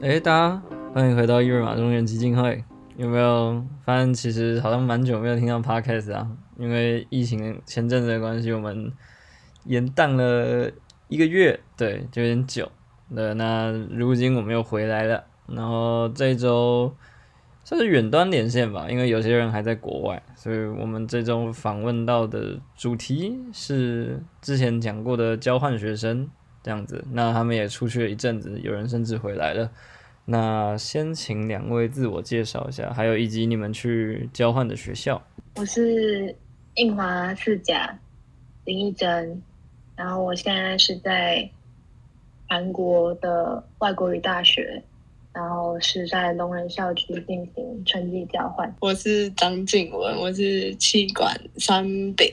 哎，大家欢迎回到一日马中原基金会。有没有发现，其实好像蛮久没有听到 podcast 啊？因为疫情前阵子的关系，我们延宕了一个月，对，就有点久。对，那如今我们又回来了，然后这周算是远端连线吧，因为有些人还在国外，所以我们这周访问到的主题是之前讲过的交换学生这样子。那他们也出去了一阵子，有人甚至回来了。那先请两位自我介绍一下，还有以及你们去交换的学校。我是印华四甲林义珍，然后我现在是在韩国的外国语大学，然后是在龙仁校区进行春季交换。我是张静文，我是气管三丙，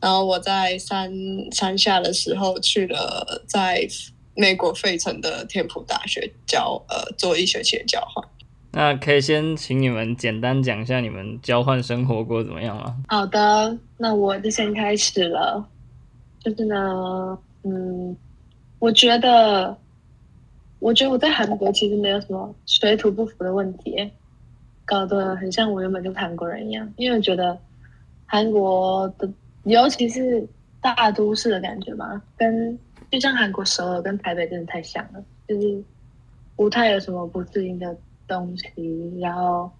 然后我在山山下的时候去了在。美国费城的天普大学交呃做一学期的交换，那可以先请你们简单讲一下你们交换生活过怎么样吗？好的，那我就先开始了。就是呢，嗯，我觉得，我觉得我在韩国其实没有什么水土不服的问题，搞得很像我原本就是韩国人一样。因为我觉得韩国的，尤其是大都市的感觉嘛，跟。就像韩国首尔跟台北真的太像了，就是不太有什么不适应的东西。然后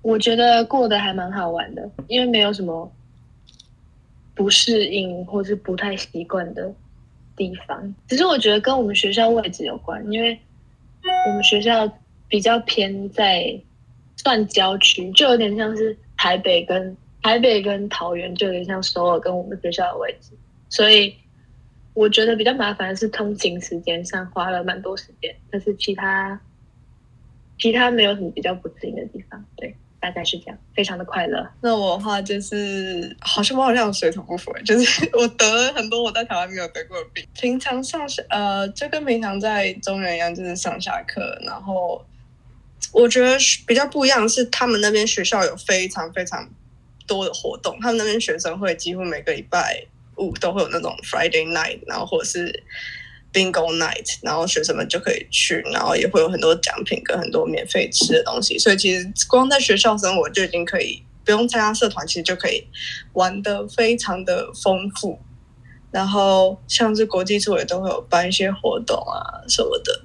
我觉得过得还蛮好玩的，因为没有什么不适应或是不太习惯的地方。只是我觉得跟我们学校位置有关，因为我们学校比较偏在算郊区，就有点像是台北跟台北跟桃园，就有点像首尔跟我们学校的位置，所以。我觉得比较麻烦的是通勤时间上花了蛮多时间，但是其他其他没有什么比较不适应的地方。对，大概是这样，非常的快乐。那我的话就是，好像我好像水土不服，就是 我得了很多我在台湾没有得过的病。平常上学，呃，就跟平常在中原一样，就是上下课。然后我觉得比较不一样是，他们那边学校有非常非常多的活动，他们那边学生会几乎每个礼拜。五都会有那种 Friday night，然后或者是 Bingo night，然后学生们就可以去，然后也会有很多奖品跟很多免费吃的东西。所以其实光在学校生活就已经可以不用参加社团，其实就可以玩的非常的丰富。然后像是国际处也都会有办一些活动啊什么的。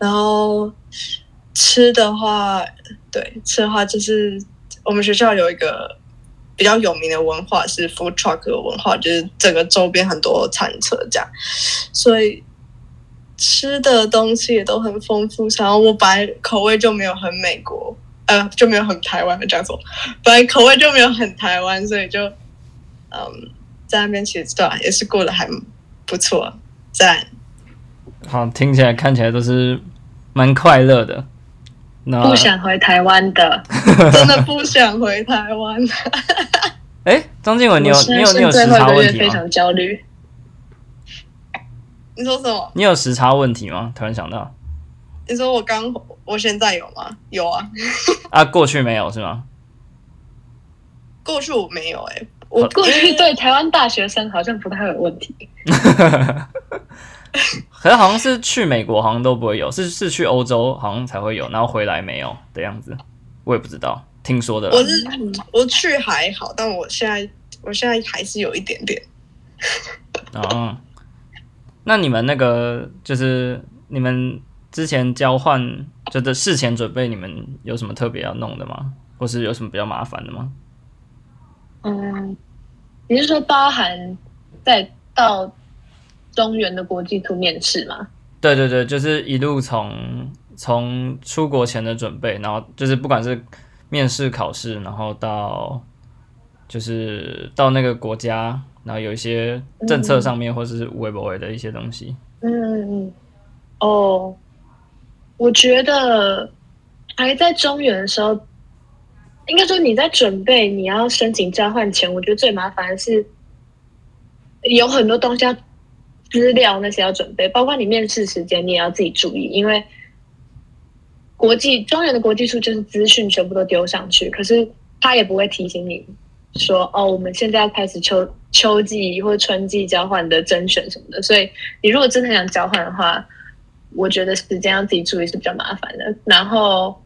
然后吃的话，对吃的话就是我们学校有一个。比较有名的文化是 food truck 的文化，就是整个周边很多餐车这样，所以吃的东西也都很丰富。然后我本来口味就没有很美国，呃，就没有很台湾的这样做，本来口味就没有很台湾，所以就嗯，在那边其实对也是过得还不错，赞。好，听起来看起来都是蛮快乐的。不想回台湾的，真的不想回台湾。哎，张静文，你有你有你有时差问题吗？非常焦虑。你说什么？你有时差问题吗？突然想到。你说我刚，我现在有吗？有啊。啊，过去没有是吗？过去我没有哎，我过去对台湾大学生好像不太有问题。可是好像是去美国，好像都不会有，是是去欧洲好像才会有，然后回来没有的样子，我也不知道，听说的。我是我去还好，但我现在我现在还是有一点点。哦，那你们那个就是你们之前交换，就是事前准备，你们有什么特别要弄的吗？或是有什么比较麻烦的吗？嗯，你是说包含在到？中原的国际图面试吗？对对对，就是一路从从出国前的准备，然后就是不管是面试考试，然后到就是到那个国家，然后有一些政策上面或者是微博的一些东西。嗯嗯嗯。哦，我觉得还在中原的时候，应该说你在准备你要申请交换前，我觉得最麻烦的是有很多东西要。资料那些要准备，包括你面试时间，你也要自己注意，因为国际庄园的国际处就是资讯全部都丢上去，可是他也不会提醒你说哦，我们现在要开始秋秋季或春季交换的甄选什么的。所以你如果真的想交换的话，我觉得时间要自己注意是比较麻烦的。然后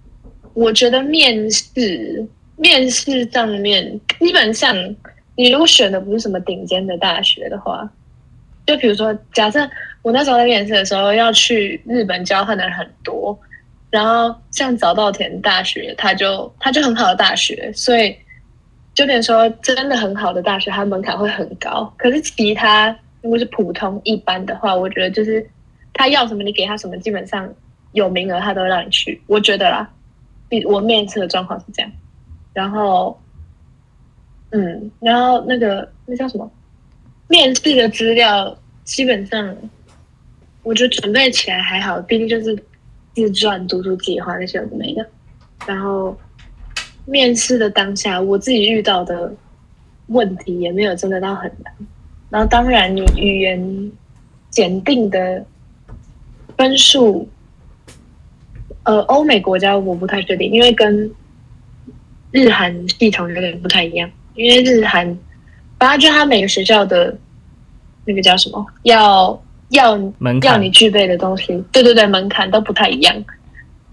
我觉得面试面试上面，基本上你如果选的不是什么顶尖的大学的话，就比如说，假设我那时候在面试的时候要去日本交换的人很多，然后像早稻田大学，它就它就很好的大学，所以就等于说真的很好的大学，它门槛会很高。可是其他如果是普通一般的话，我觉得就是他要什么你给他什么，基本上有名额他都让你去。我觉得啦，比我面试的状况是这样。然后，嗯，然后那个那叫什么？面试的资料基本上，我觉得准备起来还好，毕竟就是自传、读书计划那些有的没的。然后面试的当下，我自己遇到的问题也没有真的到很难。然后当然，你语言检定的分数，呃，欧美国家我不太确定，因为跟日韩系统有点不太一样，因为日韩，反正就他每个学校的那个叫什么，要要门要你具备的东西，对对对，门槛都不太一样。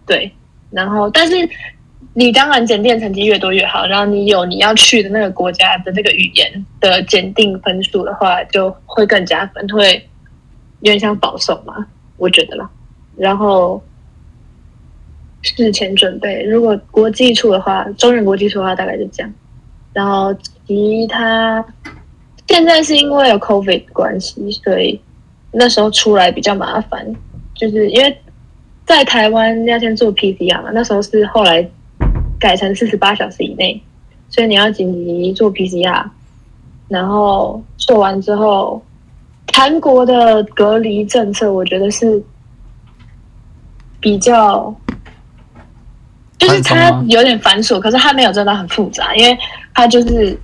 对，然后但是你当然检定成绩越多越好，然后你有你要去的那个国家的那个语言的检定分数的话，就会更加分，会有点像保送嘛，我觉得啦。然后事前准备，如果国际处的话，中原国际处的话大概就这样。然后其他现在是因为有 COVID 的关系，所以那时候出来比较麻烦，就是因为在台湾要先做 PCR 嘛，那时候是后来改成四十八小时以内，所以你要紧急做 PCR，然后做完之后，韩国的隔离政策我觉得是比较，就是它宽松吗？有点繁琐，可是它没有真的很复杂，因为它就是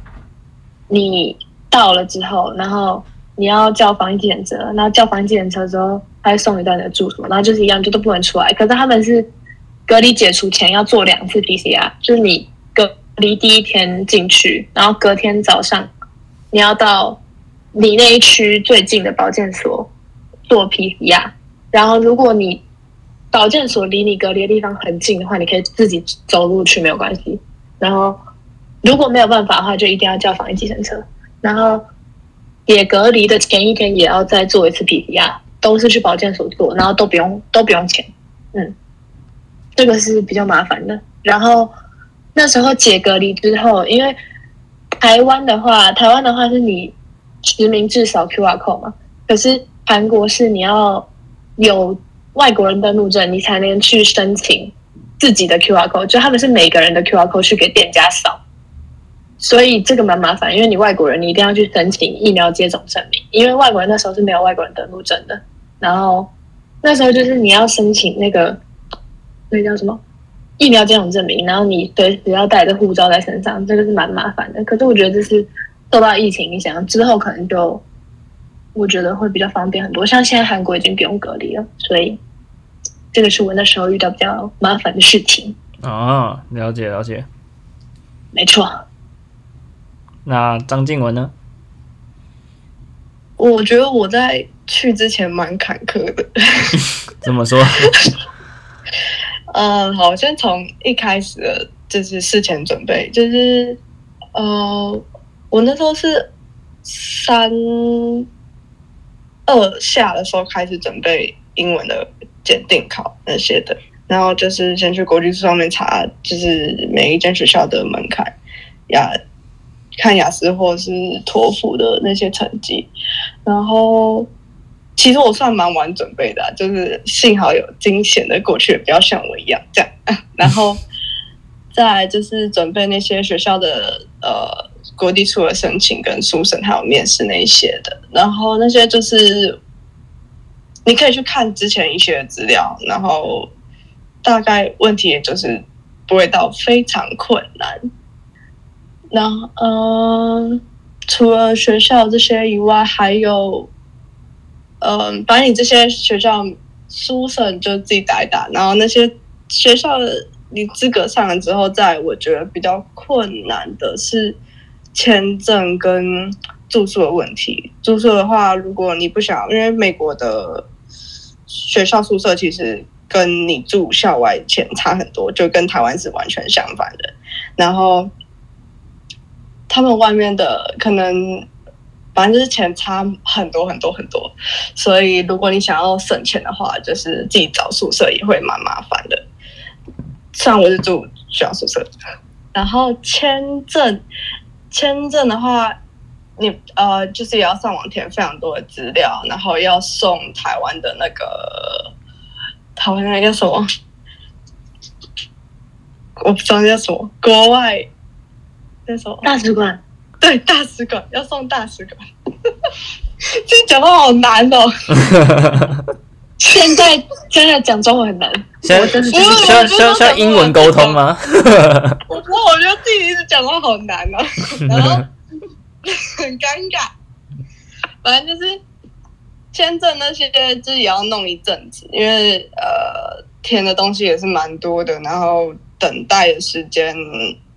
你到了之后，然后你要叫防疫计程车，然后叫防疫计程车之后，他会送你到你的住所，然后就是一样，就都不能出来。可是他们是隔离解除前要做两次 PCR，就是你隔离第一天进去，然后隔天早上你要到你那一区最近的保健所做 PCR，然后如果你保健所离你隔离的地方很近的话，你可以自己走路去没有关系。然后如果没有办法的话，就一定要叫防疫计程车。然后也隔离的前一天也要再做一次 PCR，都是去保健所做，然后都不用都不用钱。嗯，这个是比较麻烦的。然后那时候解隔离之后，因为台湾的话，台湾的话是你实名制扫 QR code 嘛，可是韩国是你要有外国人登录证，你才能去申请自己的 QR code，就他们是每个人的 QR code 去给店家扫，所以这个蛮麻烦，因为你外国人你一定要去申请疫苗接种证明，因为外国人那时候是没有外国人登录证的，然后那时候就是你要申请那个那叫什么疫苗接种证明，然后你随时要带着护照在身上，这个是蛮麻烦的。可是我觉得这是受到疫情影响之后，可能就我觉得会比较方便很多。像现在韩国已经不用隔离了，所以这个是我那时候遇到比较麻烦的事情。啊，了解了解。没错，那张静文呢？我觉得我在去之前蛮坎坷的。怎么说？嗯，好，先从一开始的，就是事前准备，就是呃，我那时候是三二下的时候开始准备英文的检定考那些的，然后就是先去国际书上面查，就是每一间学校的门槛雅看雅思或是托福的那些成绩，然后。其实我算蛮晚准备的、就是幸好有惊险的过去，不要像我一样这样。然后再来就是准备那些学校的呃国际处的申请跟书审还有面试那一些的，然后那些就是你可以去看之前一些资料，然后大概问题也就是不会到非常困难。然后嗯、除了学校这些以外，还有嗯，把你这些学校书审就自己打一打，然后那些学校你资格上了之后，再我觉得比较困难的是签证跟住宿的问题。住宿的话，如果你不想，因为美国的学校宿舍其实跟你住校外钱差很多，就跟台湾是完全相反的。然后他们外面的可能反正就是钱差很多很多很多，所以如果你想要省钱的话，就是自己找宿舍也会蛮麻烦的。虽然我是住学校宿舍，然后签证签证的话，你呃就是也要上网填非常多的资料，然后要送台湾的那个台湾那个叫什么？我不知道叫什么，国外那什么？大使馆，对，大使馆要送大使馆。这讲话好难哦！现在现在讲中文很难，现在我真的不是需要需要需要英文沟通吗？我我我觉得自己一直讲话好难哦，然后很尴尬。反正就是签证那些，就是也要弄一阵子，因为呃填的东西也是蛮多的，然后等待的时间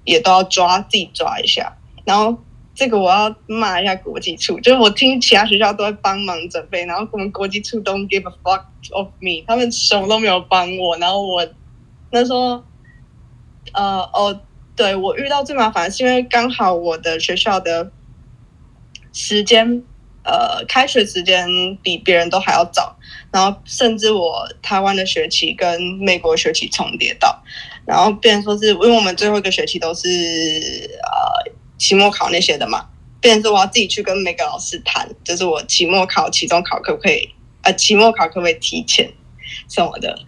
也都要抓自己抓一下。然后这个我要骂一下国际处，就是我听其他学校都会帮忙准备，然后我们国际处 don't give a fuck of me，他们什么都没有帮我，然后我那时候呃哦，对我遇到最麻烦是因为刚好我的学校的时间，呃，开学时间比别人都还要早，然后甚至我台湾的学期跟美国学期重叠到，然后变成说是因为我们最后一个学期都是呃期末考那些的嘛，变成说我要自己去跟每个老师谈，就是我期末考、期中考可不可以，呃，期末考可不可以提前什么的，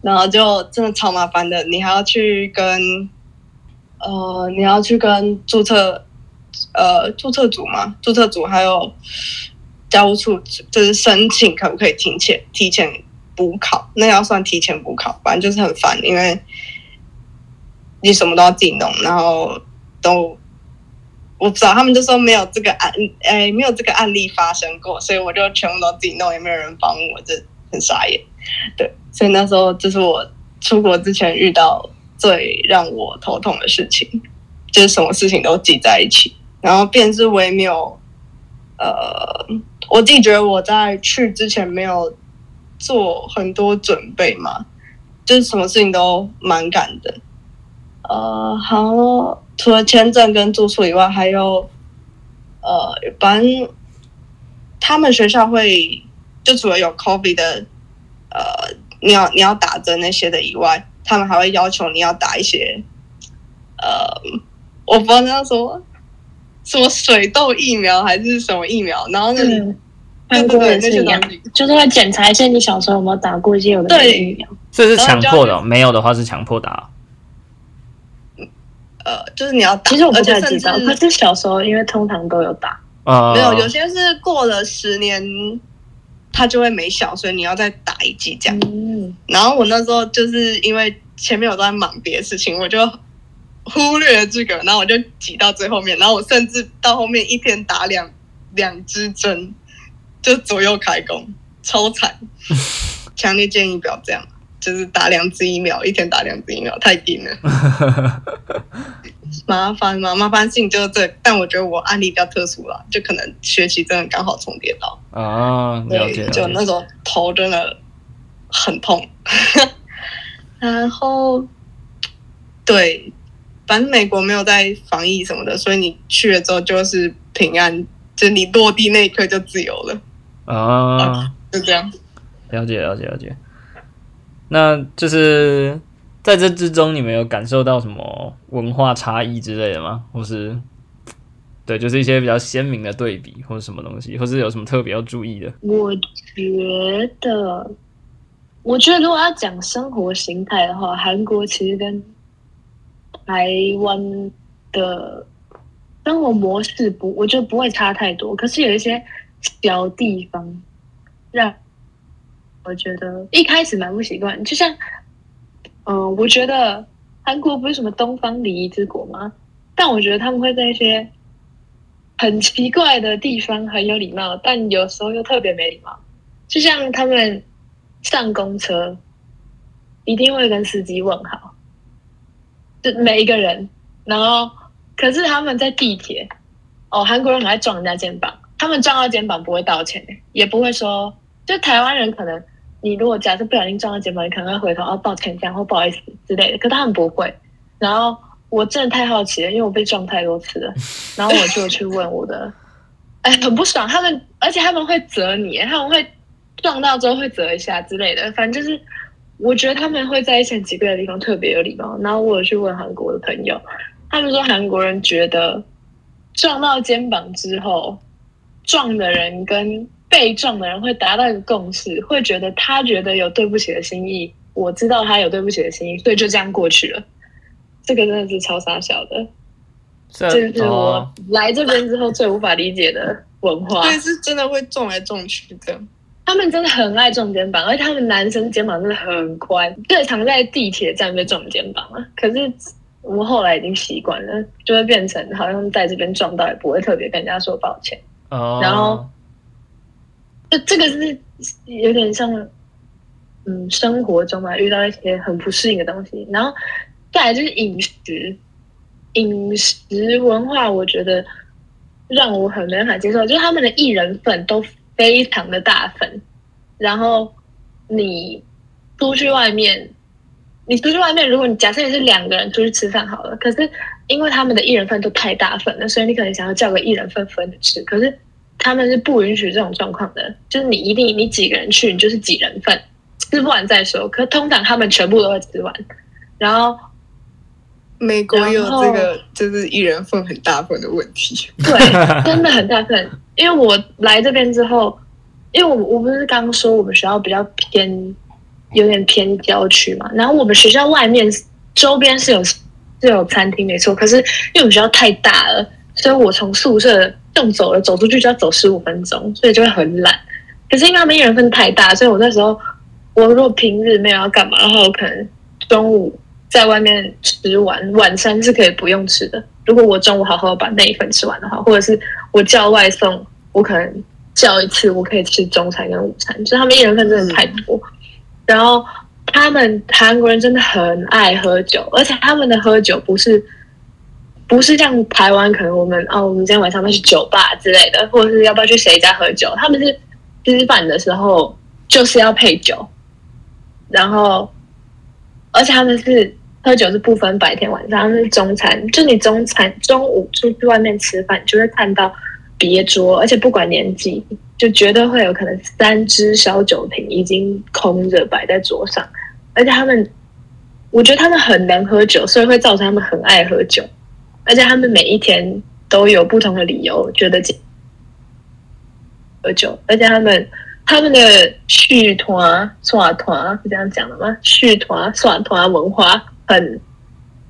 然后就真的超麻烦的，你还要去跟呃，你要去跟注册呃注册组嘛，注册组还有教务处，就是申请可不可以提前提前补考，那要算提前补考，反正就是很烦，因为你什么都要自己弄，然后都我不知道，他们就说没有这个案，哎，没有这个案例发生过，所以我就全部都自己弄，也没有人帮我，这很傻眼。对，所以那时候这是我出国之前遇到最让我头痛的事情，就是什么事情都挤在一起，然后便是我也没有，呃，我自己觉得我在去之前没有做很多准备嘛，就是什么事情都蛮赶的。呃，好，除了签证跟住宿以外，还有呃，反正他们学校会就除了有 COVID 的，呃，你要你要打针那些的以外，他们还会要求你要打一些，呃，我不知道那叫什么什么水痘疫苗还是什么疫苗，然后那里、嗯，韩国也是一样，就是会检查一下你小时候有没有打过一些有的疫苗。这是强迫的哦，没有的话是强迫打。呃，就是你要打，其实我不太知道，可是小时候因为通常都有打。呃，没有，有些是过了十年，它就会没效，所以你要再打一剂这样。嗯，然后我那时候就是因为前面我都在忙别的事情，我就忽略了这个，然后我就挤到最后面，然后我甚至到后面一天打两两支针，就左右开弓，超惨。强烈建议不要这样，就是打两支疫苗，一天打两支疫苗太低了，麻烦嘛，麻烦性就是这，但我觉得我案例比较特殊啦，就可能学期真的刚好重叠到。啊，对，了解。就那种头真的很痛。然后，对，反正美国没有在防疫什么的，所以你去了之后就是平安，就你落地那一刻就自由了，啊，就这样。了解了解了解。那就是在这之中，你们有感受到什么文化差异之类的吗？或是对，就是一些比较鲜明的对比，或者什么东西，或是有什么特别要注意的？我觉得，我觉得如果要讲生活形态的话，韩国其实跟台湾的生活模式不，我觉得不会差太多。可是有一些小地方让我觉得一开始蛮不习惯，就像，嗯、我觉得韩国不是什么东方礼仪之国吗？但我觉得他们会在一些很奇怪的地方很有礼貌，但有时候又特别没礼貌。就像他们上公车，一定会跟司机问好，就每一个人。然后，可是他们在地铁，哦，韩国人很爱撞人家肩膀，他们撞到肩膀不会道歉，也不会说，就台湾人可能你如果假设不小心撞到肩膀，你可能会回头哦，抱歉这样或不好意思之类的。可他们不会。然后我真的太好奇了，因为我被撞太多次了。然后我就去问我的，哎，很不爽。他们而且他们会责你，他们会撞到之后会责一下之类的。反正就是我觉得他们会在一些很奇怪的地方特别有礼貌。然后我有去问韩国的朋友，他们说韩国人觉得撞到肩膀之后，撞的人跟被撞的人会达到一个共识，会觉得他觉得有对不起的心意，我知道他有对不起的心意，所以就这样过去了。这个真的是超傻笑的，这是我来这边之后最无法理解的文化。对，是真的会撞来撞去的。他们真的很爱撞肩膀，而且他们男生肩膀真的很宽，最常在地铁站被撞肩膀啊。可是我们后来已经习惯了，就会变成好像在这边撞到也不会特别跟人家说抱歉。哦，然后，就这个是有点像，嗯，生活中嘛遇到一些很不适应的东西，然后。再来就是饮食，饮食文化，我觉得让我很没办法接受。就是他们的薏仁粉都非常的大份，然后你出去外面，你出去外面，如果你假设你是两个人出去吃饭好了，可是因为他们的薏仁粉都太大份了，所以你可能想要叫个薏仁份分着吃，可是他们是不允许这种状况的，就是你一定你几个人去，你就是几人份，吃不完再说。可通常他们全部都会吃完，然后。美国有这个就是一人份很大份的问题，对，真的很大份。因为我来这边之后，因为我我不是刚刚说我们学校比较偏，有点偏郊区嘛，然后我们学校外面周边是有是有餐厅没错，可是因为我们学校太大了，所以我从宿舍动走了走出去就要走十五分钟，所以就会很懒。可是因为他们一人份太大，所以我那时候我如果平日没有要干嘛，的话，我可能中午。在外面吃完晚餐是可以不用吃的。如果我中午好好把那一份吃完的话，或者是我叫外送，我可能叫一次，我可以吃中餐跟午餐。就是他们一人份真的太多。然后他们韩国人真的很爱喝酒，而且他们的喝酒不是不是像台湾，可能我们哦，我们今天晚上要去酒吧之类的，或者是要不要去谁家喝酒？他们是吃饭的时候就是要配酒，然后而且他们是。喝酒是不分白天晚上，他们是中餐。就你中餐中午出去外面吃饭，就会看到别桌，而且不管年纪，就绝对会有可能三支小酒瓶已经空着摆在桌上。而且他们，我觉得他们很能喝酒，所以会造成他们很爱喝酒。而且他们每一天都有不同的理由觉得喝酒，而且他们他们的续团耍团是这样讲的吗？续团耍团文化。很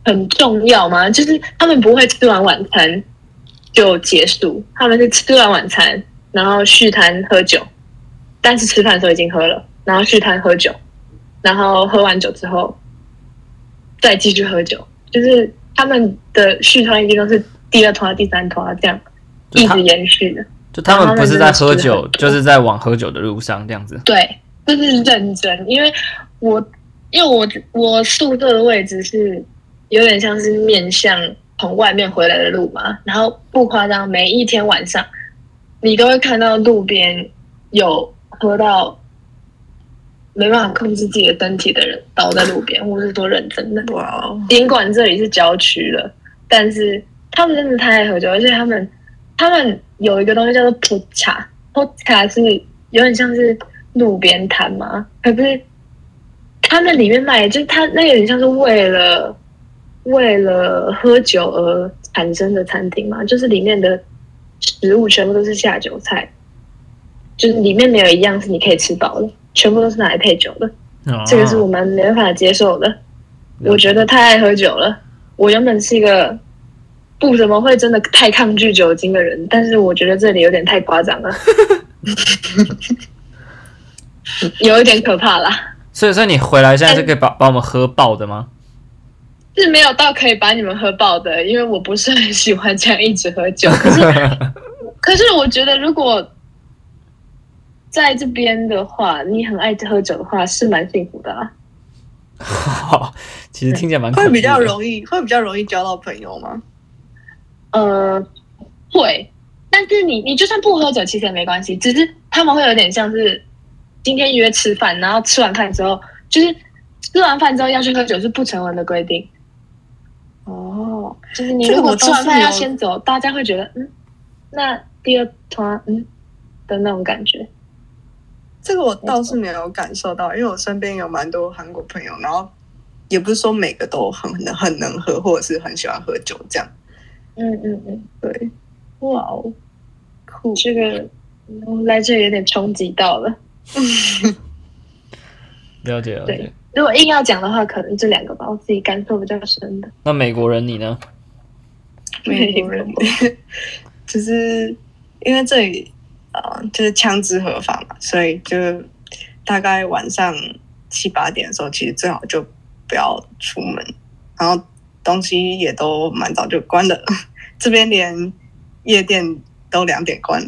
很重要吗？就是他们不会吃完晚餐就结束，他们是吃完晚餐然后续摊喝酒，但是吃饭的时候已经喝了，然后续摊喝酒，然后喝完酒之后再继续喝酒，就是他们的续团一定都是第二团、第三团这样一直延续的。就他们不是在喝酒，就是在往喝酒的路上这样子。对，就是认真，因为我。因为我我宿舍的位置是有点像是面向从外面回来的路嘛，然后不夸张，每一天晚上你都会看到路边有喝到没办法控制自己的身体的人倒在路边，或是说认真的。哇！尽管这里是郊区了，但是他们真的太爱喝酒，而且他们他们有一个东西叫做普茶，普茶是有点像是路边摊嘛，可是。他们里面卖，就是他那有点像是为了为了喝酒而产生的餐厅嘛，就是里面的食物全部都是下酒菜，就是里面没有一样是你可以吃饱的，全部都是拿来配酒的。这个是我们没办法接受的。我觉得太爱喝酒了。我原本是一个不怎么会真的太抗拒酒精的人，但是我觉得这里有点太夸张了，有一点可怕啦。所以说你回来现在是可以把把我们喝爆的吗？是没有到可以把你们喝爆的，因为我不是很喜欢这样一直喝酒。可是，可是我觉得如果在这边的话，你很爱喝酒的话，是蛮幸福的啊。其实听起来蛮会比较容易，会比较容易交到朋友吗？呃，会。但是你你就算不喝酒，其实也没关系，只是他们会有点像是。今天约吃饭，然后吃完饭之后，就是吃完饭之后要去喝酒是不成文的规定。哦，就是你如果吃完饭要先走，大家会觉得嗯，那第二团嗯的那种感觉。这个我倒是没有感受到，因为我身边有蛮多韩国朋友，然后也不是说每个都很能很能喝，或者是很喜欢喝酒这样。嗯嗯嗯，对，哇哦，酷！这个来这有点冲击到了。了解了解。如果硬要讲的话，可能这两个吧，我自己感受比较深的。那美国人你呢？美国人，就是因为这里啊，就是枪支合法嘛，所以就大概晚上七八点的时候，其实最好就不要出门，然后东西也都蛮早就关了。这边连夜店都两点关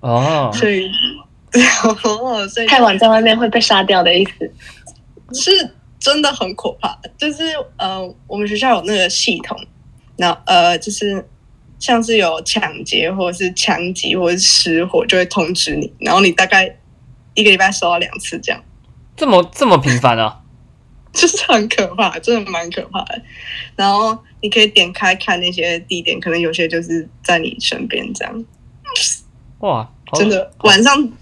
哦，所以对 哦，所以太晚在外面会被杀掉的意思。是真的很可怕，就是呃，我们学校有那个系统，那呃，就是像是有抢劫或者是枪击或者是失火，就会通知你，然后你大概一个礼拜收到两次这样，这么这么频繁啊，就是很可怕，真的蛮可怕的。然后你可以点开看那些地点，可能有些就是在你身边这样，哇，真的晚上。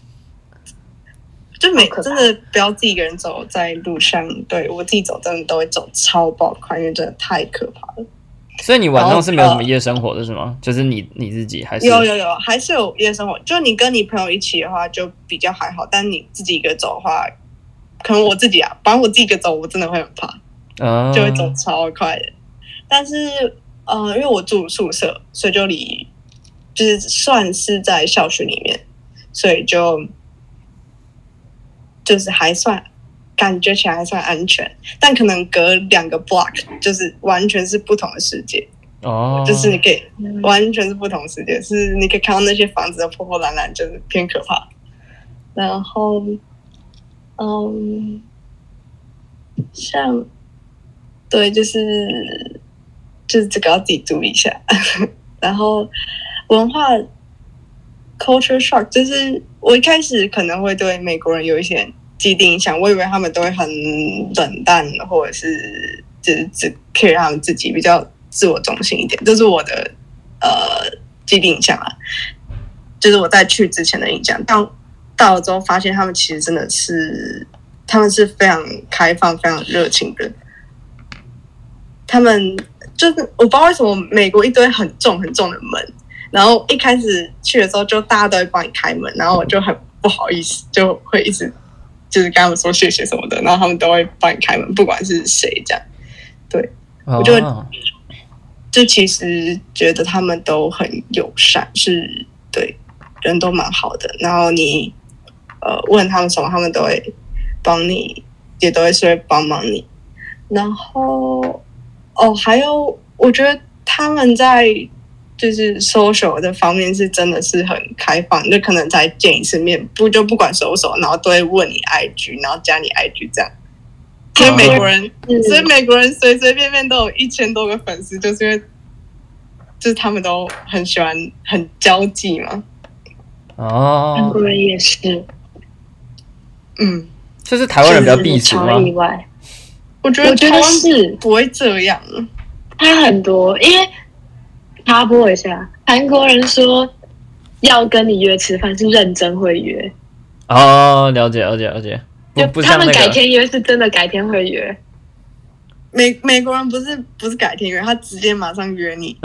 就每真的不要自己一个人走在路上，对我自己走真的都会走超爆快，因为真的太可怕了。所以你晚上是没有什么夜生活的是吗？就是你你自己还是有有有还是有夜生活？就你跟你朋友一起的话就比较还好，但你自己一个走的话，可能我自己啊，反正我自己一个走，我真的会很怕，就会走超快的。但是呃，因为我住宿舍，所以就离就是算是在校区里面，所以就。就是还算感觉起来还算安全，但可能隔两个 block 就是完全是不同的世界哦，就是你可以完全是不同世界，是你可以看到那些房子的破破烂烂，就是偏可怕。然后，嗯，像对，就是就是这个要自己注意一下。然后文化 culture shock 就是。我一开始可能会对美国人有一些既定印象，我以为他们都会很冷淡，或者是只只 care 他们自己，比较自我中心一点，这是我的呃既定印象啊。就是我在去之前的印象，到到了之后发现他们其实真的是，他们是非常开放、非常热情的。他们就是我不知道为什么美国一堆很重很重的门。然后一开始去的时候，就大家都会帮你开门，然后我就很不好意思，就会一直就是跟他们说谢谢什么的，然后他们都会帮你开门，不管是谁这样。对，我就就其实觉得他们都很友善，是对人都蛮好的。然后你呃问他们什么，他们都会帮你，也都会是会帮忙你。然后哦，还有我觉得他们在。就是 social 的方面是真的是很开放，就可能才见一次面，不就不管熟不熟，然后都会问你 IG，然后加你 IG 这样。所以美国人，所以美国人随随便便都有一千多个粉丝，就是因为就是他们都很喜欢很交际嘛。哦，韩国人也是。嗯，就是台湾人比较避俗吗？意外，我觉得我觉得是不会这样。他很多，因为。插播一下，韩国人说要跟你约吃饭是认真会约哦，了解了解了解，就他们改天约是真的改天会约。美美国人不是不是改天约，他直接马上约你。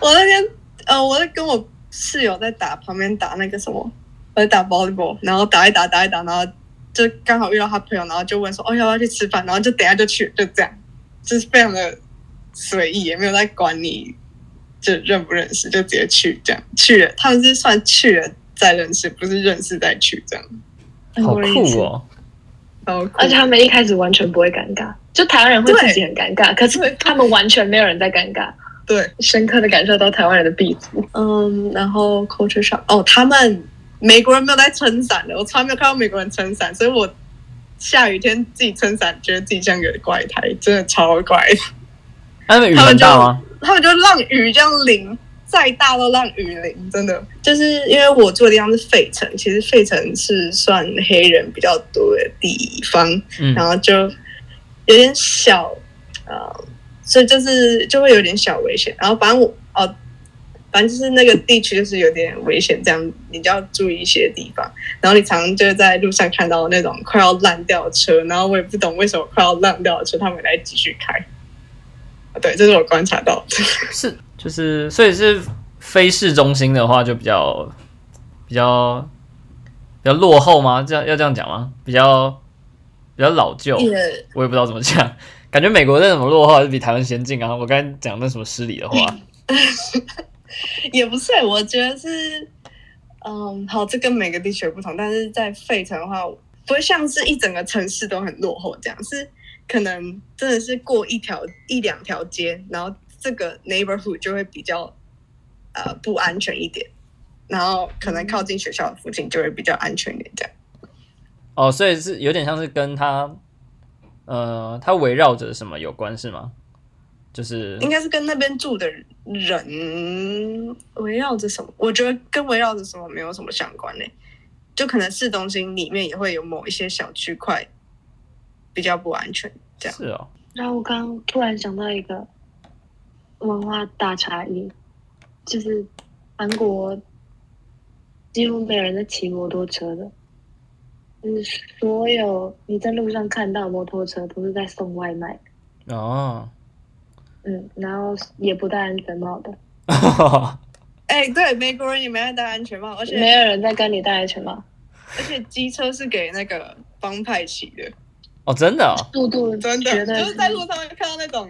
我那天呃，我在跟我室友在打旁边打那个什么，我在打 volleyball，然后打一打打一打，然后就刚好遇到他朋友，然后就问说哦要不要去吃饭，然后就等下就去，就这样，就是非常的。随意也没有在管你，就认不认识，就直接去这样去了。他们是算去了再认识，不是认识再去这样。好酷哦！而且他们一开始完全不会尴尬，就台湾人会自己很尴尬，可是他们完全没有人在尴尬。对，深刻的感受到台湾人的避俗。嗯，然后 culture shock 哦，他们美国人没有在撑伞的，我从来没有看到美国人撑伞，所以我下雨天自己撑伞，觉得自己像个怪胎，真的超怪。他们雨很大吗？他们就让雨这样淋，再大都让雨淋，真的就是因为我住的地方是费城，其实费城是算黑人比较多的地方，嗯然后就有点小，呃，所以就是就会有点小危险。然后反正我哦，反正就是那个地区就是有点危险，这样你就要注意一些地方。然后你常常就会在路上看到那种快要烂掉的车，然后我也不懂为什么快要烂掉的车他们来继续开。啊对，这是我观察到的。是就是所以是非市中心的话就比较比较比较落后吗？这样要这样讲吗？比较比较老旧，也我也不知道怎么讲。感觉美国那什么落后还是比台湾先进啊！我刚才讲那什么失礼的话，也不是，我觉得是，嗯，好，这跟每个地区有不同，但是在费城的话，不会像是一整个城市都很落后这样，是可能真的是过一条一两条街，然后这个 neighborhood 就会比较呃不安全一点，然后可能靠近学校的附近就会比较安全一点这样。哦，所以是有点像是跟他呃，它围绕着什么有关是吗？就是应该是跟那边住的人围绕着什么？我觉得跟围绕着什么没有什么相关嘞，就可能市中心里面也会有某一些小区块比较不安全，这样。是哦，然后我刚刚突然想到一个文化大差异，就是韩国几乎没有人在骑摩托车的，就是所有你在路上看到摩托车都是在送外卖，哦，嗯，然后也不戴安全帽的，哎、对，美国人也没爱戴安全帽，而且没有人在跟你戴安全帽，而且机车是给那个帮派骑的，哦，真的哦，速度真的，就是在路上面看到那种。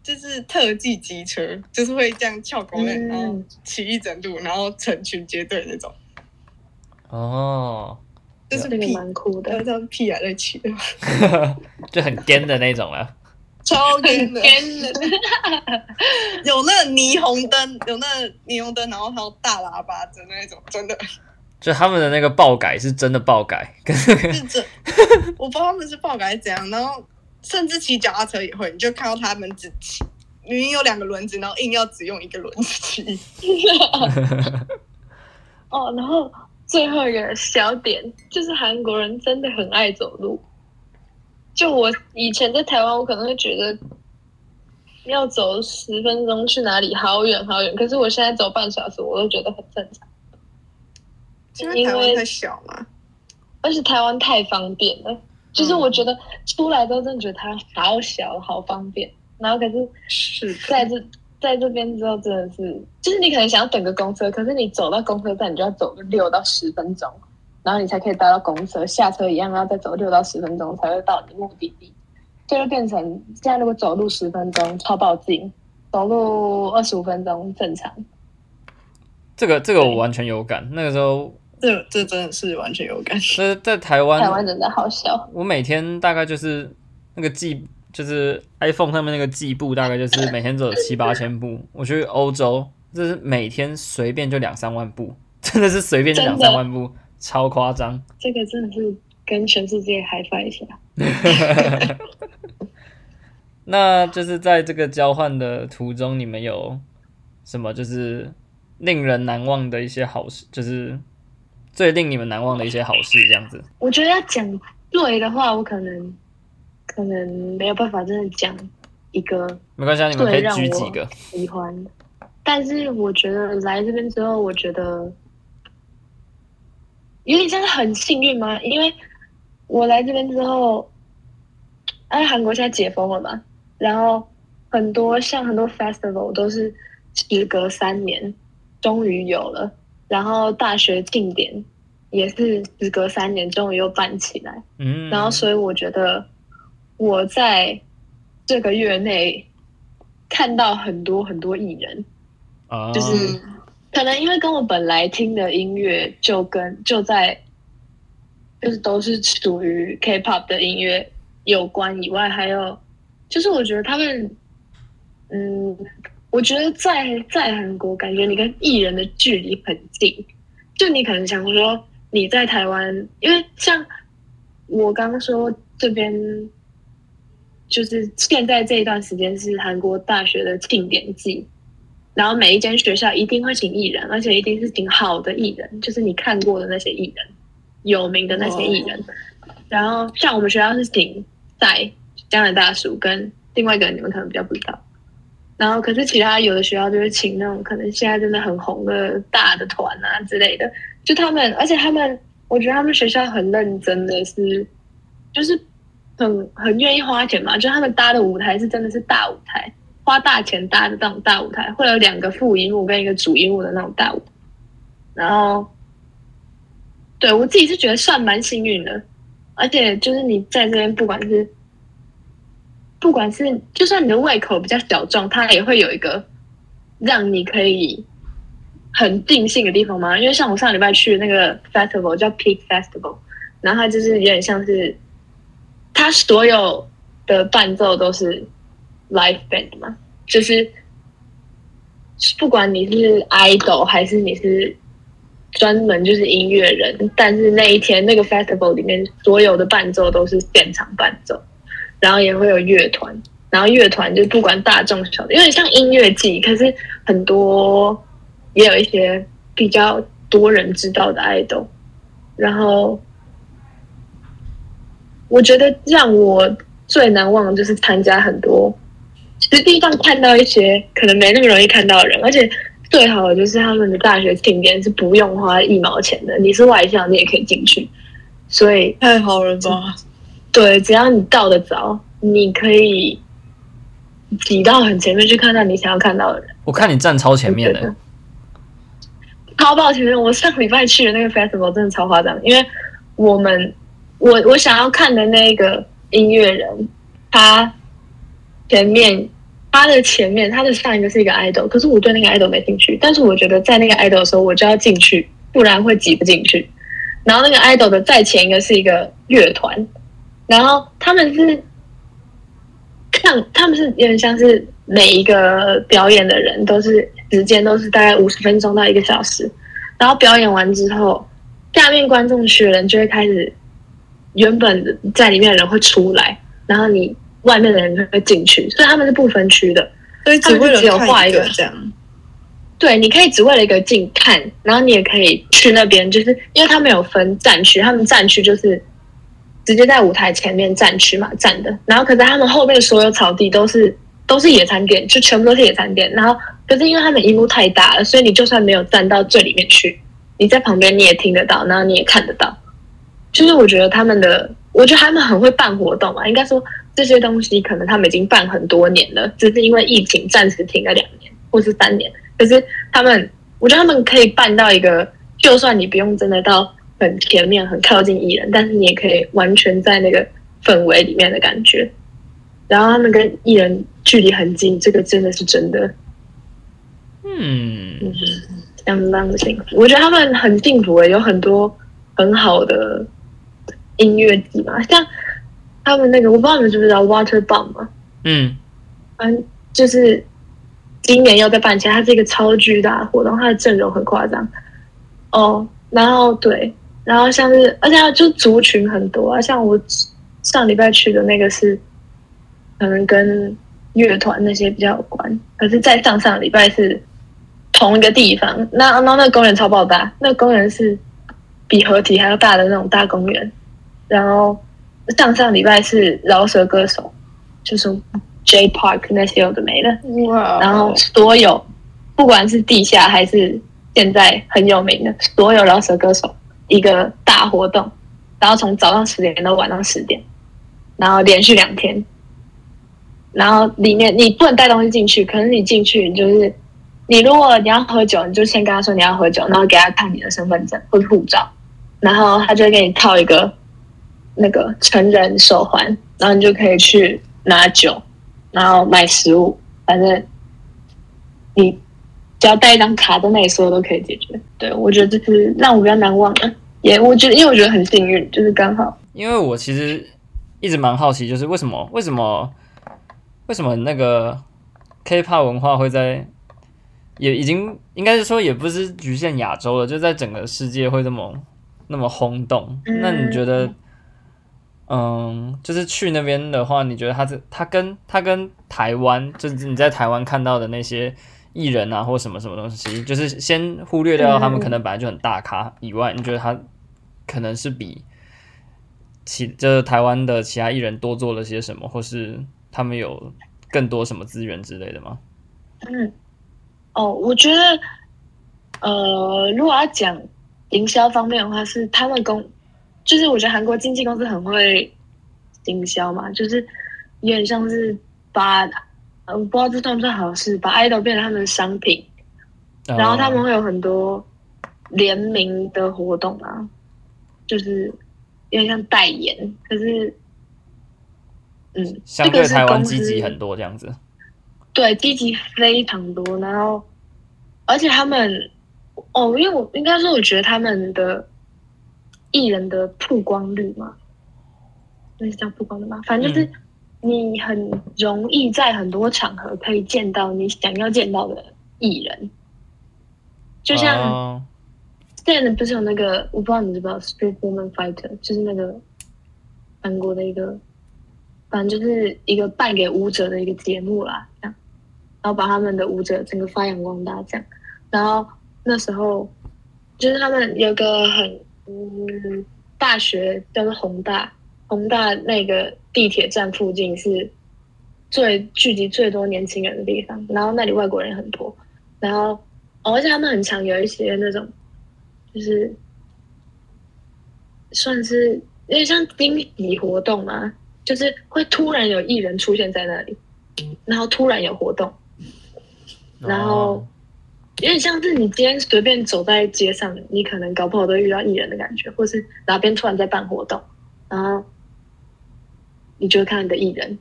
就是特技机车，就是会这样翘狗链，嗯然后骑一整路，然后成群结队那种，哦，就是那，个蛮酷的呃，，这样屁还在骑的，就很 gan 的那种了。超干的。有那霓虹灯，有那霓虹灯，然后还有大喇叭的那一种，真的就他们的那个爆改是真的爆改，跟那个是真，我不知道他们是爆改还是怎样，然后甚至骑脚踏车也会，你就看到他们只骑，明明有两个轮子，然后硬要只用一个轮子骑，哦，然后最后一个小点就是韩国人真的很爱走路。就我以前在台湾，我可能会觉得要走十分钟去哪里好远好远，可是我现在走半小时，我都觉得很正常。因为台湾太小嘛。而且台湾太方便了，就是我觉得出来之后真的觉得它好小好方便，然后可是是在这在这边之后真的是，就是你可能想要等个公车，可是你走到公车站，你就要走个六到十分钟，然后你才可以搭到公车，下车一样要再走六到十分钟才会到你目的地，就会变成现在如果走路十分钟超爆近，走路二十五分钟正常。这个这个我完全有感。那个时候，这这真的是完全有感。在在台湾，台湾真的好小，我每天大概就是那个计，就是 iPhone 上面那个计步，大概就是每天走七八千步。我去欧洲，这是每天随便就两三万步，真的是随便就两三万步，超夸张。这个真的是跟全世界 high five 一下。那就是在这个交换的途中，你们有什么就是令人难忘的一些好事，就是最令你们难忘的一些好事，这样子。我觉得要讲对的话，我可能可能没有办法真的讲一个没关系，啊，你们可以举几个。喜欢。但是我觉得来这边之后，我觉得有点像是很幸运吗？因为我来这边之后，哎，韩国现在解封了嘛，然后很多像很多 festival 都是时隔三年终于有了，然后大学庆典也是时隔三年终于又办起来。嗯，然后所以我觉得我在这个月内看到很多很多艺人，啊，就是嗯，可能因为跟我本来听的音乐就跟就在就是都是属于 K-pop 的音乐有关以外，还有就是我觉得他们，嗯，我觉得在在韩国感觉你跟艺人的距离很近，就你可能想说你在台湾，因为像我刚刚说这边。就是现在这一段时间是韩国大学的庆典季，然后每一间学校一定会请艺人，而且一定是请好的艺人，就是你看过的那些艺人，有名的那些艺人。然后像我们学校是请在加拿大叔跟另外一个人，你们可能比较不知道。然后可是其他有的学校就是请那种可能现在真的很红的大的团啊之类的，就他们，而且他们，我觉得他们学校很认真的是，就是很很愿意花钱嘛，就他们搭的舞台是真的是大舞台，花大钱搭的那种大舞台，会有两个副音幕跟一个主音幕的那种大舞台。然后，对我自己是觉得算蛮幸运的，而且就是你在这边不管是。不管是就算你的胃口比较小众，它也会有一个让你可以很定性的地方吗？因为像我上礼拜去那个 festival 叫 Peak Festival，然后它就是有点像是它所有的伴奏都是 live band 嘛，就是不管你是 idol 还是你是专门就是音乐人，但是那一天那个 festival 里面所有的伴奏都是现场伴奏。然后也会有乐团，然后乐团就不管大众小的，有点像音乐季，可是很多也有一些比较多人知道的 idol。然后我觉得让我最难忘的就是参加很多实际上看到一些可能没那么容易看到的人，而且最好的就是他们的大学庆典是不用花一毛钱的，你是外校你也可以进去，所以太好了吧。对，只要你到得早，你可以挤到很前面去看到你想要看到的人。我看你站超前面的，超爆前面。我上礼拜去的那个 festival 真的超夸张，因为我们我我想要看的那个音乐人，他前面他的前面他的上一个是一个 idol，可是我对那个 idol 没兴趣。但是我觉得在那个 idol 的时候，我就要进去，不然会挤不进去。然后那个 idol 的再前一个是一个乐团。然后他们是看他们是有点像是每一个表演的人都是时间都是大概五十分钟到一个小时，然后表演完之后，下面观众区的人就会开始原本在里面的人会出来，然后你外面的人就会进去，所以他们是不分区的，所以只为了有画一个这样。对，你可以只为了一个镜看，然后你也可以去那边，就是因为他们有分战区，他们战区就是。直接在舞台前面站区嘛站的，然后可是他们后面所有草地都是都是野餐垫，就全部都是野餐垫。然后可是因为他们荧幕太大了，所以你就算没有站到最里面去，你在旁边你也听得到，然后你也看得到。就是我觉得他们的，我觉得他们很会办活动嘛。应该说这些东西可能他们已经办很多年了，只是因为疫情暂时停了两年或是三年。可是他们，我觉得他们可以办到一个，就算你不用真的到。很前面，很靠近艺人，但是你也可以完全在那个氛围里面的感觉。然后他们跟艺人距离很近，这个真的是真的。嗯，相当的幸福。我觉得他们很幸福诶，有很多很好的音乐季嘛，像他们那个，我不知道你们知不知道 Water Bomb 嘛？嗯，嗯，就是今年要再办起来，它是一个超巨大的活动，它的阵容很夸张。哦，然后对。然后像是，而且就族群很多啊，像我上礼拜去的那个是，可能跟乐团那些比较有关。可是再上上礼拜是同一个地方，那那那公园超爆大，那公园是比合体还要大的那种大公园。然后上上礼拜是饶舌歌手，就是 J Park 那些有的没的。哇！然后所有不管是地下还是现在很有名的所有饶舌歌手。一个大活动，然后从早上十点到晚上十点，然后连续两天，然后里面你不能带东西进去，可是你进去就是你如果你要喝酒，你就先跟他说你要喝酒，然后给他看你的身份证或者护照，然后他就给你套一个那个成人手环，然后你就可以去拿酒，然后买食物，反正你。只要带一张卡，在那里所有都可以解决。对我觉得这是让我比较难忘的，也我觉得，因为我觉得很幸运，就是刚好。因为我其实一直蛮好奇，就是为什么为什么为什么那个 K-pop 文化会在也已经应该是说也不是局限亚洲了，就在整个世界会这么那么轰动。那你觉得，嗯，就是去那边的话，你觉得它这它跟它跟台湾，就是你在台湾看到的那些。艺人啊，或什么什么东西，就是先忽略掉他们嗯可能本来就很大咖以外，你觉得他可能是比其就是台湾的其他艺人多做了些什么，或是他们有更多什么资源之类的吗？嗯，哦，我觉得，呃，如果要讲营销方面的话，是他们公，就是我觉得韩国经纪公司很会营销嘛，就是有点像是把，呃，我不知道这算不算好事，把 idol 变成他们的商品，然后他们呃会有很多联名的活动啊，就是有点像代言，可是，嗯，相对这个是公台湾积极司很多这样子。对，积极非常多，然后而且他们哦，因为我应该说，我觉得他们的艺人的曝光率嘛，那是叫曝光的吗？反正就是你很容易在很多场合可以见到你想要见到的艺人，就像哦。现在不是有那个，我不知道你知不知道《Street Woman Fighter》，就是那个韩国的一个，反正就是一个败给舞者的一个节目啦，这样，然后把他们的舞者整个发扬光大，这样。然后那时候就是他们有个很嗯大学叫做宏大，宏大那个地铁站附近是最聚集最多年轻人的地方，然后那里外国人也很多，然后、哦而且他们很常有一些那种。就是算是有点像惊喜活动嘛，就是会突然有艺人出现在那里，然后突然有活动，然后哦有点像是你今天随便走在街上，你可能搞不好都遇到艺人的感觉，或是哪边突然在办活动，然后你就会看到你的艺人，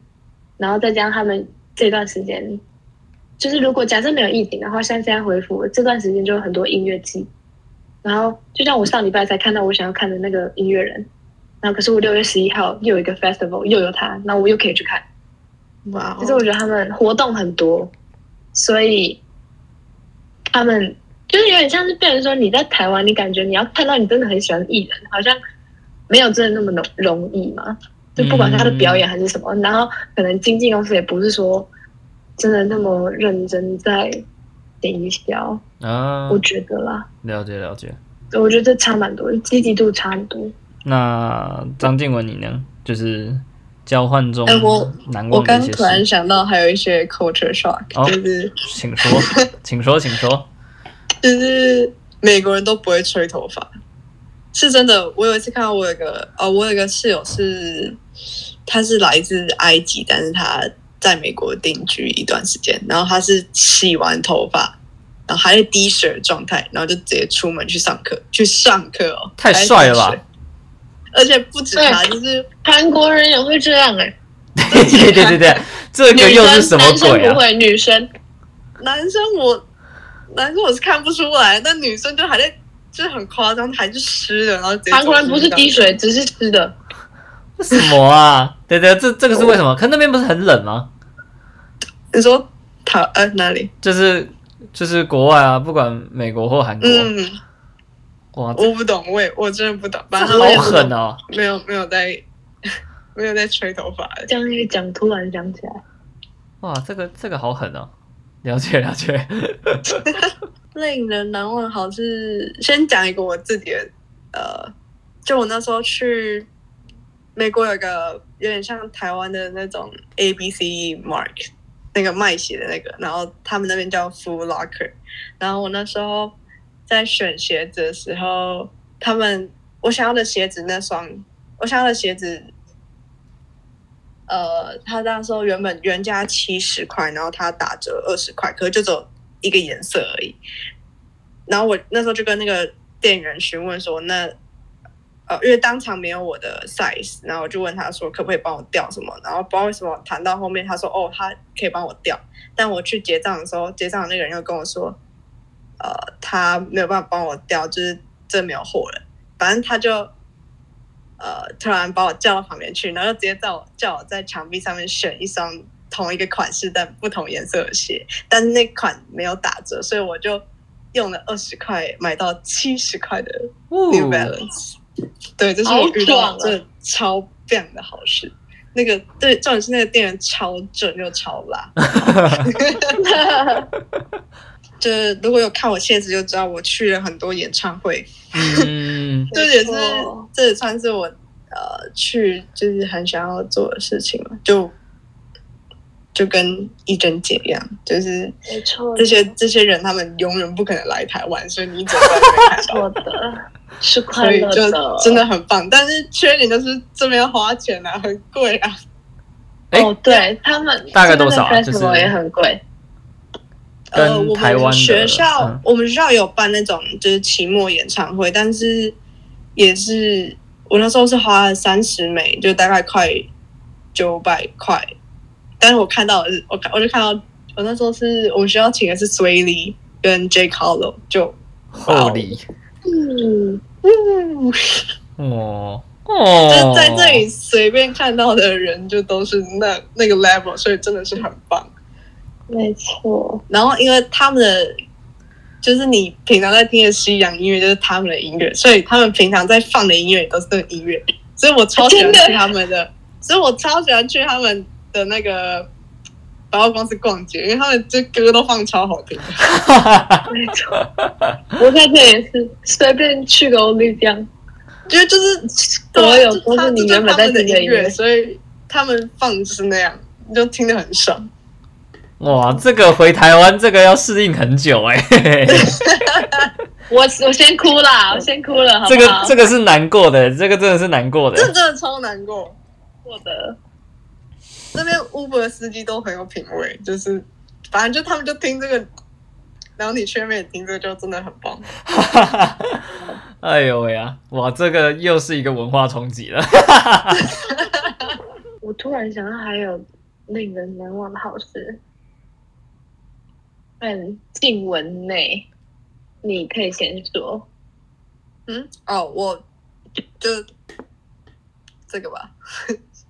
然后再加上他们这段时间，就是如果假设没有疫情的话，像现在恢复了这段时间就有很多音乐季，然后就像我上礼拜才看到我想要看的那个音乐人，然后可是我六月十一号又有一个 festival 又有他，那我又可以去看。哇哦，就是我觉得他们活动很多，所以他们就是有点像是变成说你在台湾，你感觉你要看到你真的很喜欢的艺人，好像没有真的那么容容易嘛。就不管他的表演还是什么，然后可能经纪公司也不是说真的那么认真在营销，啊我，觉得啦，了解了解。我觉得这差蛮多，积极度差很多。那张静文你呢？就是交换中哎我难我刚突然，想到还有一些 culture shock，、哦就是 请说，请说，请说。就是美国人都不会吹头发，是真的。我有一次看到我有一个哦，我有一个室友是他是来自埃及，但是他在美国定居一段时间，然后他是洗完头发。然后还在滴水的状态，然后就直接出门去上课，去上课哦，太帅了吧！而且不止他，就是韩国人也会这样 哎、对对对对，这个女又是什么生男生鬼啊不？会，女生男生我男生我是看不出来，但女生就还在，就是很夸张，还是湿的，然后韩国人不是滴水。水，只是湿的。什么啊？对对，这这个是为什么？可那边不是很冷吗？你说他呃哪里？就是就是国外啊，不管美国或韩国，嗯，哇，我不懂，我也我真的不懂，反正好，狠哦！没有没有在 没有在吹头发的。这样一讲，突然想起来，哇，这个这个好狠哦！了解了解，令人难忘好是先讲一个我自己的，呃，就我那时候去美国有个有点像台湾的那种 A B C Mark 那个卖鞋的那个，然后他们那边叫 Foot Locker，然后我那时候在选鞋子的时候，他们我想要的鞋子那双我想要的鞋子。呃，他那时候原本原价七十块，然后他打折二十块，可是就只有一个颜色而已。然后我那时候就跟那个店员询问说，那呃，因为当场没有我的 size，然后我就问他说可不可以帮我调什么，然后不知道为什么谈到后面他说哦，他可以帮我调，但我去结账的时候，结账的那个人又跟我说，呃，他没有办法帮我调，就是这没有货了，反正他就。呃，突然把我叫到旁边去，然后就直接叫我叫我在墙壁上面选一双同一个款式但不同颜色的鞋，但是那款没有打折，所以我就用了二十块买到七十块的 New Balance。对，这是我遇到这超棒的好事。那个对，重点是那个店员超正又超辣。就是如果有看我现实就知道，我去了很多演唱会，嗯，这也是这也算是我呃去就是很想要做的事情嘛，就就跟一珍姐一样，就是没错，这些这些人他们永远不可能来台湾，所以你只能在那边看到。错的，是所快乐以就的，真的很棒，但是缺点就是这边要花钱啊，很贵啊。哎哦，对他们大概多少啊这边的就是？festival 也很贵，呃，我台湾的们学校、嗯。我们学校有办那种就是期末演唱会，但是也是我那时候是花了三十美，就大概快九百块。但是我看到的是，我看我就看到我那时候是我们学校请的是 Sway Lee 跟 J Carlo，就厚礼嗯，呜，哦就哦，是在这里随便看到的人就都是那那个 level，所以真的是很棒。没错，然后因为他们的就是你平常在听的西洋音乐就是他们的音乐，所以他们平常在放的音乐也都是那个音乐，所以我超喜欢去他们的，所以我超喜欢去他们的那个百货公司逛街，因为他们这歌都放超好听的。没错，我在这也是随便去个欧丽江，觉得就是所有对啊都是你就原的音听的音乐所以他们放就是那样，你就听得很爽。哇，这个回台湾这个要适应很久哎、我我先哭啦，我先哭了，好这个？这个是难过的，这个真的是难过的。这真的超难过。过的，那边 Uber 司机都很有品味，就是反正就他们就听这个，然后你去那边也听这个，就真的很棒。哎呦喂啊，哇，这个又是一个文化冲击了。我突然想到还有令人难忘的好事，嗯，静文内，你可以先说。嗯，哦，我就这个吧，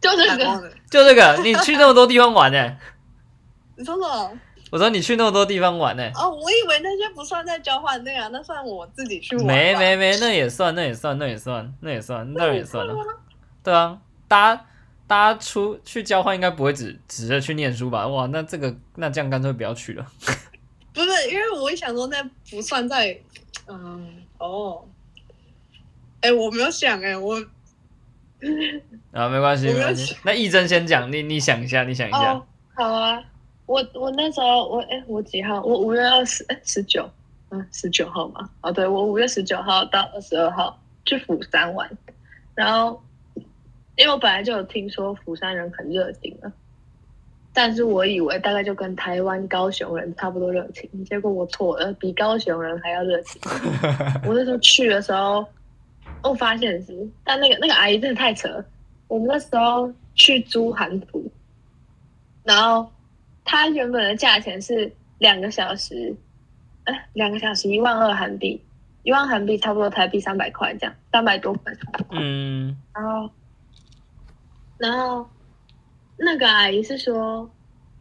就这个。就这个，你去那么多地方玩呢、你说什么？我说你去那么多地方玩呢、哦，我以为那些不算在交换内啊，那算我自己去玩。没没没，那也算，那也算，那也算，那也算，那也算了。对啊，大家大家出去交换应该不会只只是去念书吧？哇，那这个那这样干脆不要去了。不是，因为我一想说那不算在，嗯，哦，哎，我没有想哎，我 啊，没关系，我没关系。那义珍先讲，你你想一下，你想一下。哦，好啊，我我那时候我哎，我几号？我五月二十哎十九，嗯，十九号嘛。哦，对，我五月十九号到二十二号去釜山玩，然后因为我本来就有听说釜山人很热情了，但是我以为大概就跟台湾高雄人差不多热情，结果我错了，比高雄人还要热情。我那时候去的时候，我发现是，但那个那个阿姨真的太扯了。我们那时候去租韩服，然后它原本的价钱是两个小时，哎，两个小时一万二韩币，一万韩币差不多台币三百块这样，三百多块。嗯，然后，然后那个阿姨是说，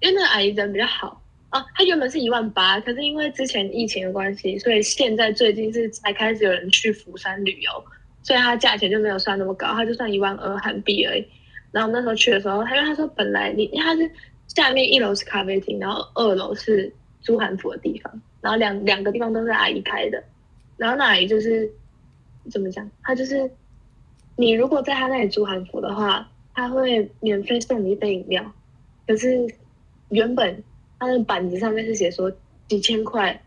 因为那个阿姨人比较好啊，她原本是一万八，可是因为之前疫情的关系，所以现在最近是才开始有人去釜山旅游，所以它价钱就没有算那么高，它就算一万二韩币而已。然后我们那时候去的时候，他因为他说本来你他是下面一楼是咖啡厅，然后二楼是租韩服的地方，然后两两个地方都是阿姨开的，然后那阿姨就是怎么讲，她就是你如果在她那里租韩服的话，她会免费送你一杯饮料，可是原本她的板子上面是写说几千块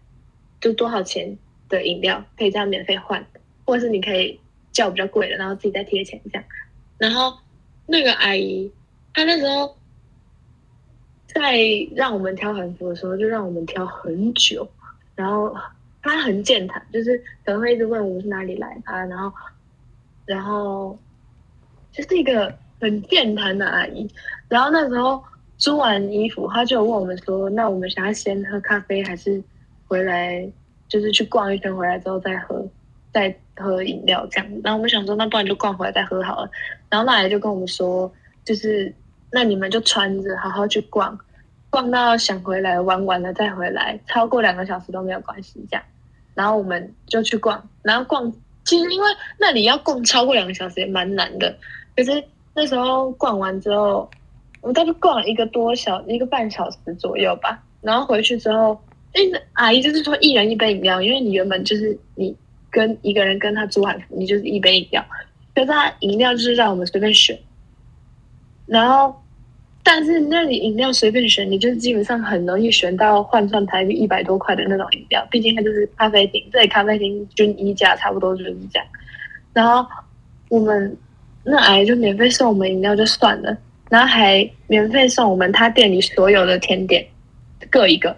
就多少钱的饮料可以这样免费换，或者是你可以叫比较贵的，然后自己再贴钱这样。然后那个阿姨她那时候在让我们挑韩服的时候，就让我们挑很久，然后她很健谈，就是可能会一直问我们是哪里来的啊，然后然后就是一个很健谈的阿姨。然后那时候租完衣服，她就问我们说：“那我们想要先喝咖啡，还是回来就是去逛一圈，回来之后再喝，再喝饮料这样？”然后我们想说，那不然就逛回来再喝好了。然后那阿姨就跟我们说，就是那你们就穿着好好去逛，逛到想回来玩完了再回来，超过两个小时都没有关系这样。然后我们就去逛，然后逛，其实因为那里要逛超过两个小时也蛮难的，可是那那时候逛完之后，我们大概逛了一个多小一个半小时左右吧。然后回去之后，因为阿姨就是说一人一杯饮料，因为你原本就是你跟一个人跟他租海服，你就是一杯饮料，可是他饮料就是让我们随便选。然后，但是那里饮料随便选，你就基本上很容易选到换算台币一百多块的那种饮料，毕竟它就是咖啡厅，这里咖啡厅均一价差不多就是这样。然后我们那阿姨就免费送我们饮料就算了，然后还免费送我们他店里所有的甜点各一个，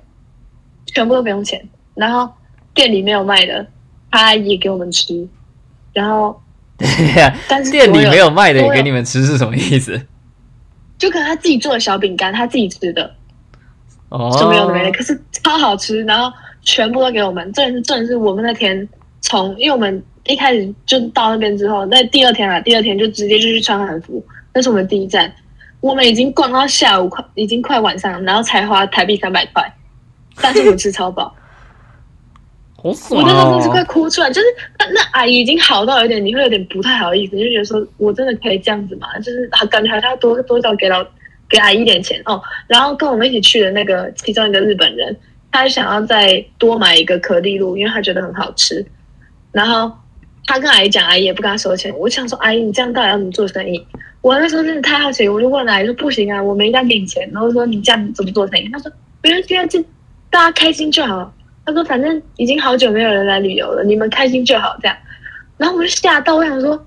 全部都不用钱。然后店里没有卖的，他也给我们吃。然后 但是店里没有卖的也给你们吃是什么意思？就可能他自己做的小饼干，他自己吃的，哦，什么有的没的，可是超好吃，然后全部都给我们。这也是，真的是我们那天从，因为我们一开始就到那边之后，那第二天啊，第二天就直接就去穿韩服，那是我们第一站。我们已经逛到下午快，已经快晚上，然后才花台币三百块，但是我们吃超饱。好爽我那时候真的是快哦！哭出来，就是那那阿姨已经好到有点，你会有点不太好意思，就觉得说我真的可以这样子吗？就是感觉好像要多多少给老给阿姨一点钱哦。然后跟我们一起去的那个其中一个日本人，他想要再多买一个可丽露，因为他觉得很好吃。然后他跟阿姨讲，阿姨也不跟他收钱。我想说，阿姨你这样到底要怎么做生意？我那时候真的太好奇，我就问阿姨说不行啊，我没要给你钱。然后说你这样怎么做生意？他说没关系啊，这大家开心就好。他说：“反正已经好久没有人来旅游了，你们开心就好。”这样，然后我就吓到，我想说，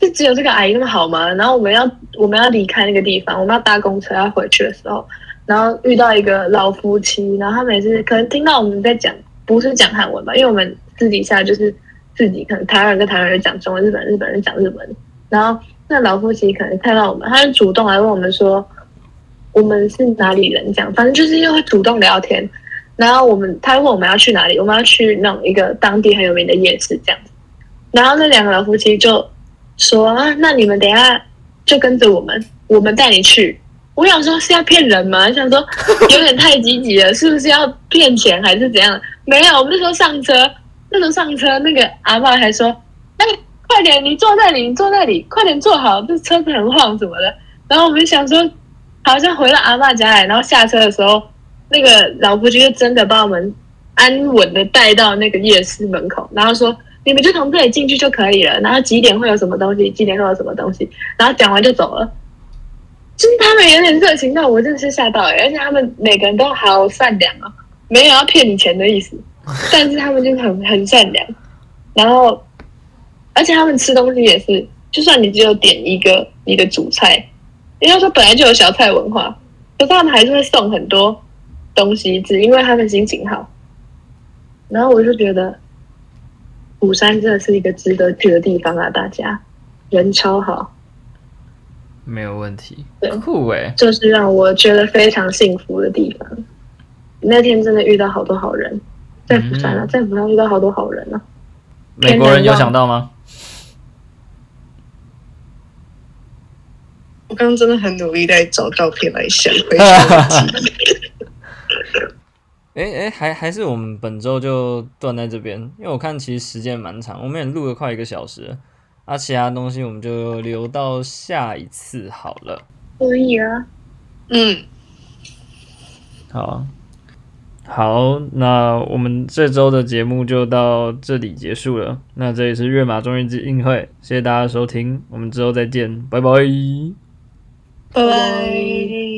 是只有这个阿姨那么好吗？然后我们要我们要离开那个地方，我们要搭公车要回去的时候，然后遇到一个老夫妻，然后他们也是可能听到我们在讲，不是讲韩文吧，因为我们私底下就是自己可能台湾人跟台湾人讲中文，日本日本人讲日文，然后那老夫妻可能看到我们，他就主动来问我们说我们是哪里人，这样，反正就是又会主动聊天。然后我们他问我们要去哪里，我们要去那种一个当地很有名的夜市这样子。然后那两个老夫妻就说啊，那你们等下就跟着我们，我们带你去。我想说是要骗人吗？想说有点太积极了，是不是要骗钱还是怎样？没有，我们那时候上车，那时候上车，那个阿嬷还说：“哎，快点，你坐那里，你坐那里，快点坐好，这车子很晃什么的。”然后我们想说，好像回到阿嬷家来，然后下车的时候。那个老夫妻就真的把我们安稳的带到那个夜市门口，然后说你们就从这里进去就可以了，然后几点会有什么东西，几点会有什么东西，然后讲完就走了。就是他们有点热情到我真的是吓到、欸，而且他们每个人都好善良啊，没有要骗你钱的意思，但是他们就是很很善良，然后而且他们吃东西也是，就算你只有点一个你的主菜，人家说本来就有小菜文化，可是他们还是会送很多。东西，只因为他们心情好，然后我就觉得釜山真的是一个值得去的地方啊！大家人超好，没有问题对，酷哎！这是让我觉得非常幸福的地方。那天真的遇到好多好人，在釜山啊，嗯在釜山遇到好多好人啊！美国人有想到吗？我刚刚真的很努力在找照片来想回去的记忆。哎哎，还还是我们本周就断在这边，因为我看其实时间蛮长，我们也录了快一个小时了，啊，其他东西我们就留到下一次好了。可以啊，嗯，好啊，好，那我们这周的节目就到这里结束了。那这里是跃马中日基金会，谢谢大家的收听，我们之后再见，拜拜。拜拜。